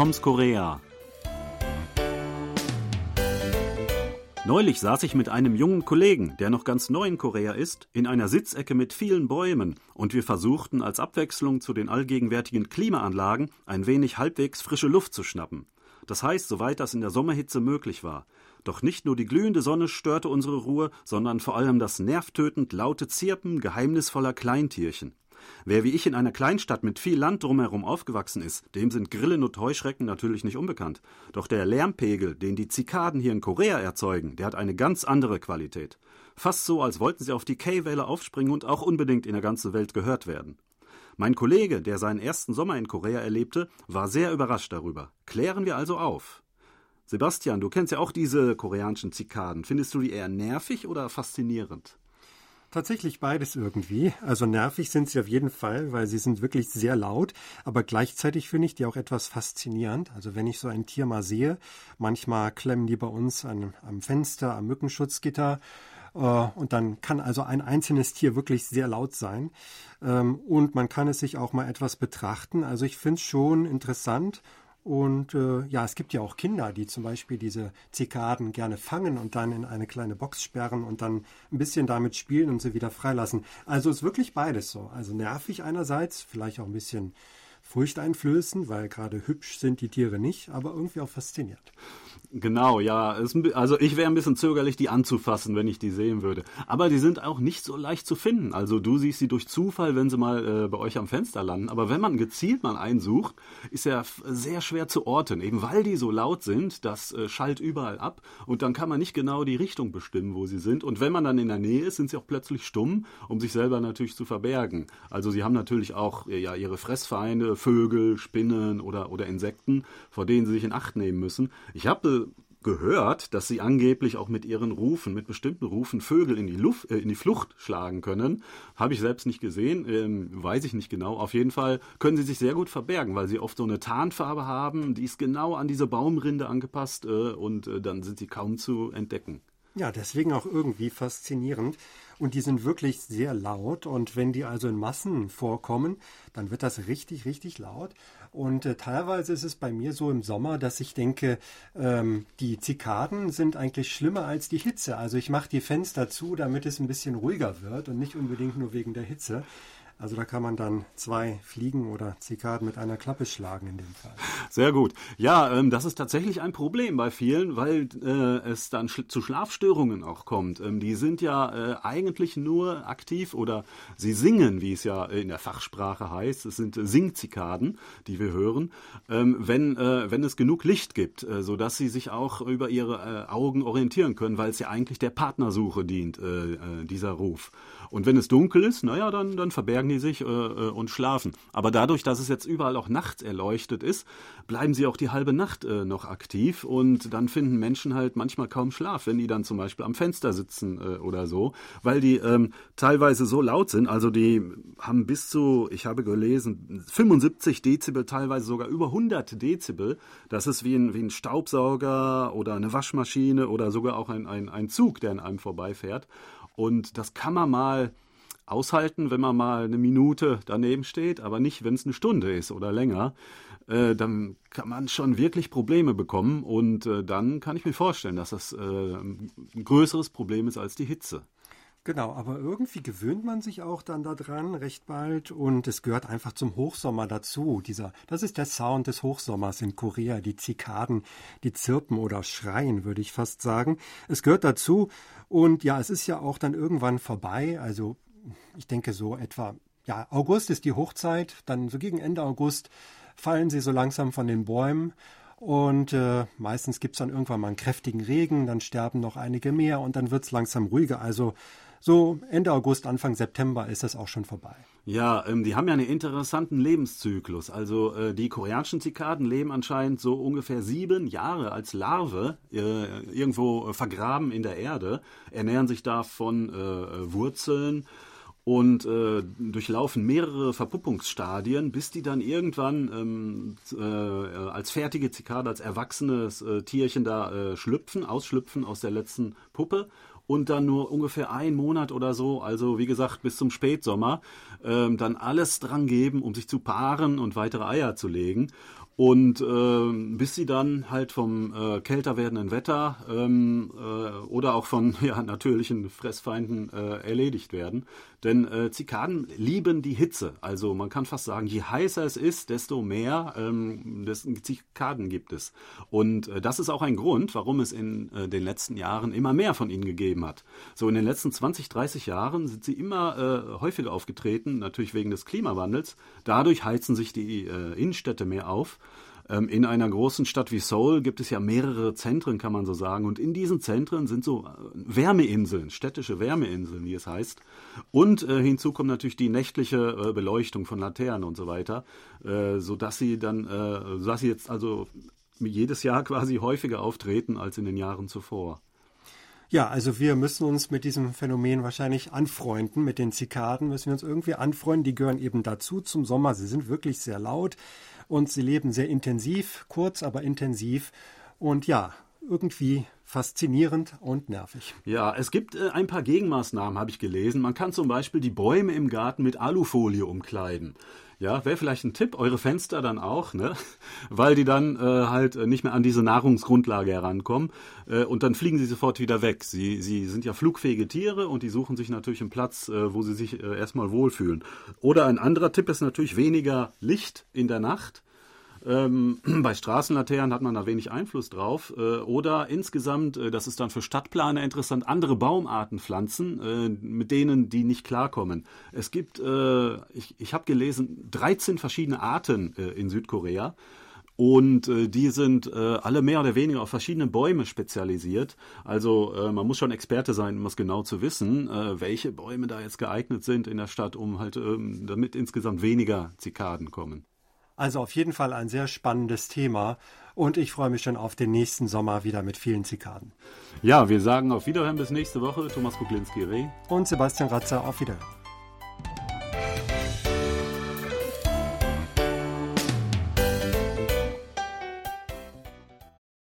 Toms Korea. Neulich saß ich mit einem jungen Kollegen, der noch ganz neu in Korea ist, in einer Sitzecke mit vielen Bäumen, und wir versuchten als Abwechslung zu den allgegenwärtigen Klimaanlagen ein wenig halbwegs frische Luft zu schnappen. Das heißt, soweit das in der Sommerhitze möglich war. Doch nicht nur die glühende Sonne störte unsere Ruhe, sondern vor allem das nervtötend laute Zirpen geheimnisvoller Kleintierchen. Wer wie ich in einer Kleinstadt mit viel Land drumherum aufgewachsen ist, dem sind Grillen und Heuschrecken natürlich nicht unbekannt. Doch der Lärmpegel, den die Zikaden hier in Korea erzeugen, der hat eine ganz andere Qualität. Fast so, als wollten sie auf die K-Welle aufspringen und auch unbedingt in der ganzen Welt gehört werden. Mein Kollege, der seinen ersten Sommer in Korea erlebte, war sehr überrascht darüber. Klären wir also auf. Sebastian, du kennst ja auch diese koreanischen Zikaden. Findest du die eher nervig oder faszinierend? Tatsächlich beides irgendwie. Also nervig sind sie auf jeden Fall, weil sie sind wirklich sehr laut, aber gleichzeitig finde ich die auch etwas faszinierend. Also wenn ich so ein Tier mal sehe, manchmal klemmen die bei uns an, am Fenster, am Mückenschutzgitter äh, und dann kann also ein einzelnes Tier wirklich sehr laut sein. Ähm, und man kann es sich auch mal etwas betrachten. Also ich finde es schon interessant und äh, ja, es gibt ja auch Kinder, die zum Beispiel diese Zikaden gerne fangen und dann in eine kleine Box sperren und dann ein bisschen damit spielen und sie wieder freilassen. Also ist wirklich beides so. Also nervig einerseits, vielleicht auch ein bisschen furchteinflößend, weil gerade hübsch sind die Tiere nicht, aber irgendwie auch fasziniert. Genau, ja. also ich wäre ein bisschen zögerlich, die anzufassen, wenn ich die sehen würde. Aber die sind auch nicht so leicht zu finden. Also du siehst sie durch Zufall, wenn sie mal äh, bei euch am Fenster landen. Aber wenn man gezielt mal einsucht, ist ja sehr schwer zu orten. Eben weil die so laut sind, das äh, schallt überall ab. Und dann kann man nicht genau die Richtung bestimmen, wo sie sind. Und wenn man dann in der Nähe ist, sind sie auch plötzlich stumm, um sich selber natürlich zu verbergen. Also sie haben natürlich auch äh, ja, ihre Fressfeinde, Vögel, Spinnen oder, oder Insekten, vor denen sie sich in Acht nehmen müssen. Ich habe gehört, dass sie angeblich auch mit ihren Rufen, mit bestimmten Rufen Vögel in die, Luft, äh, in die Flucht schlagen können. Habe ich selbst nicht gesehen, ähm, weiß ich nicht genau. Auf jeden Fall können sie sich sehr gut verbergen, weil sie oft so eine Tarnfarbe haben, die ist genau an diese Baumrinde angepasst äh, und äh, dann sind sie kaum zu entdecken. Ja, deswegen auch irgendwie faszinierend. Und die sind wirklich sehr laut. Und wenn die also in Massen vorkommen, dann wird das richtig, richtig laut. Und äh, teilweise ist es bei mir so im Sommer, dass ich denke, ähm, die Zikaden sind eigentlich schlimmer als die Hitze. Also ich mache die Fenster zu, damit es ein bisschen ruhiger wird und nicht unbedingt nur wegen der Hitze. Also da kann man dann zwei Fliegen oder Zikaden mit einer Klappe schlagen in dem Fall. Sehr gut. Ja, ähm, das ist tatsächlich ein Problem bei vielen, weil äh, es dann sch zu Schlafstörungen auch kommt. Ähm, die sind ja äh, eigentlich nur aktiv oder sie singen, wie es ja in der Fachsprache heißt. Es sind Singzikaden, die wir hören, ähm, wenn, äh, wenn es genug Licht gibt, äh, sodass sie sich auch über ihre äh, Augen orientieren können, weil es ja eigentlich der Partnersuche dient, dieser Ruf. Und wenn es dunkel ist, naja, dann, dann verbergen die sich und schlafen. Aber dadurch, dass es jetzt überall auch nachts erleuchtet ist, bleiben sie auch die halbe Nacht noch aktiv und dann finden Menschen halt manchmal kaum Schlaf, wenn die dann zum Beispiel am Fenster sitzen oder so, weil die ähm, teilweise so laut sind. Also die haben bis zu, ich habe gelesen, 75 Dezibel, teilweise sogar über 100 Dezibel. Das ist wie ein, wie ein Staubsauger oder eine Waschmaschine oder sogar auch ein, ein, ein Zug, der an einem vorbeifährt. Und das kann man mal aushalten, wenn man mal eine Minute daneben steht, aber nicht, wenn es eine Stunde ist oder länger. Äh, dann kann man schon wirklich Probleme bekommen und äh, dann kann ich mir vorstellen, dass das äh, ein größeres Problem ist als die Hitze. Genau, aber irgendwie gewöhnt man sich auch dann daran recht bald und es gehört einfach zum Hochsommer dazu. Dieser, das ist der Sound des Hochsommers in Korea, die Zikaden, die zirpen oder schreien, würde ich fast sagen. Es gehört dazu und ja, es ist ja auch dann irgendwann vorbei. Also ich denke so etwa, ja, August ist die Hochzeit, dann so gegen Ende August fallen sie so langsam von den Bäumen und äh, meistens gibt es dann irgendwann mal einen kräftigen Regen, dann sterben noch einige mehr und dann wird es langsam ruhiger. Also so Ende August, Anfang September ist das auch schon vorbei. Ja, ähm, die haben ja einen interessanten Lebenszyklus. Also äh, die koreanischen Zikaden leben anscheinend so ungefähr sieben Jahre als Larve äh, irgendwo vergraben in der Erde, ernähren sich da von äh, Wurzeln und äh, durchlaufen mehrere Verpuppungsstadien, bis die dann irgendwann ähm, äh, als fertige Zikade, als erwachsenes äh, Tierchen da äh, schlüpfen, ausschlüpfen aus der letzten Puppe und dann nur ungefähr ein Monat oder so, also wie gesagt bis zum Spätsommer, ähm, dann alles dran geben, um sich zu paaren und weitere Eier zu legen. Und äh, bis sie dann halt vom äh, kälter werdenden Wetter ähm, äh, oder auch von ja, natürlichen Fressfeinden äh, erledigt werden. Denn äh, Zikaden lieben die Hitze. Also man kann fast sagen, je heißer es ist, desto mehr ähm, Zikaden gibt es. Und äh, das ist auch ein Grund, warum es in den letzten Jahren immer mehr von ihnen gegeben hat. So in den letzten 20, 30 Jahren sind sie immer häufiger aufgetreten, natürlich wegen des Klimawandels. Dadurch heizen sich die Innenstädte mehr auf. Ähm, in einer großen Stadt wie Seoul gibt es ja mehrere Zentren, kann man so sagen. Und in diesen Zentren sind so äh, Wärmeinseln, städtische Wärmeinseln, wie es heißt. Und äh, hinzu kommt natürlich die nächtliche äh, Beleuchtung von Laternen und so weiter, äh, sodass sie dann, äh, sodass sie jetzt also jedes Jahr quasi häufiger auftreten als in den Jahren zuvor. Ja, also wir müssen uns mit diesem Phänomen wahrscheinlich anfreunden. Mit den Zikaden müssen wir uns irgendwie anfreunden. Die gehören eben dazu zum Sommer. Sie sind wirklich sehr laut und sie leben sehr intensiv, kurz, aber intensiv. Und ja, irgendwie faszinierend und nervig. Ja, es gibt äh, ein paar Gegenmaßnahmen, habe ich gelesen. Man kann zum Beispiel die Bäume im Garten mit Alufolie umkleiden. Ja, wäre vielleicht ein Tipp, eure Fenster dann auch, ne? Weil die dann äh, halt nicht mehr an diese Nahrungsgrundlage herankommen äh, und dann fliegen sie sofort wieder weg. Sie, sie sind ja flugfähige Tiere und die suchen sich natürlich einen Platz, äh, wo sie sich äh, erstmal wohlfühlen. Oder ein anderer Tipp ist natürlich weniger Licht in der Nacht. Ähm, bei Straßenlaternen hat man da wenig Einfluss drauf. Äh, oder insgesamt, äh, das ist dann für Stadtplaner interessant, andere Baumarten pflanzen, äh, mit denen die nicht klarkommen. Es gibt, äh, ich, ich habe gelesen, 13 verschiedene Arten äh, in Südkorea. Und äh, die sind äh, alle mehr oder weniger auf verschiedene Bäume spezialisiert. Also äh, man muss schon Experte sein, um es genau zu wissen, äh, welche Bäume da jetzt geeignet sind in der Stadt, um halt ähm, damit insgesamt weniger Zikaden kommen. Also auf jeden Fall ein sehr spannendes Thema und ich freue mich schon auf den nächsten Sommer wieder mit vielen Zikaden. Ja, wir sagen auf Wiederhören bis nächste Woche. Thomas Kuklinski-Reh und Sebastian Ratzer auf Wiederhören.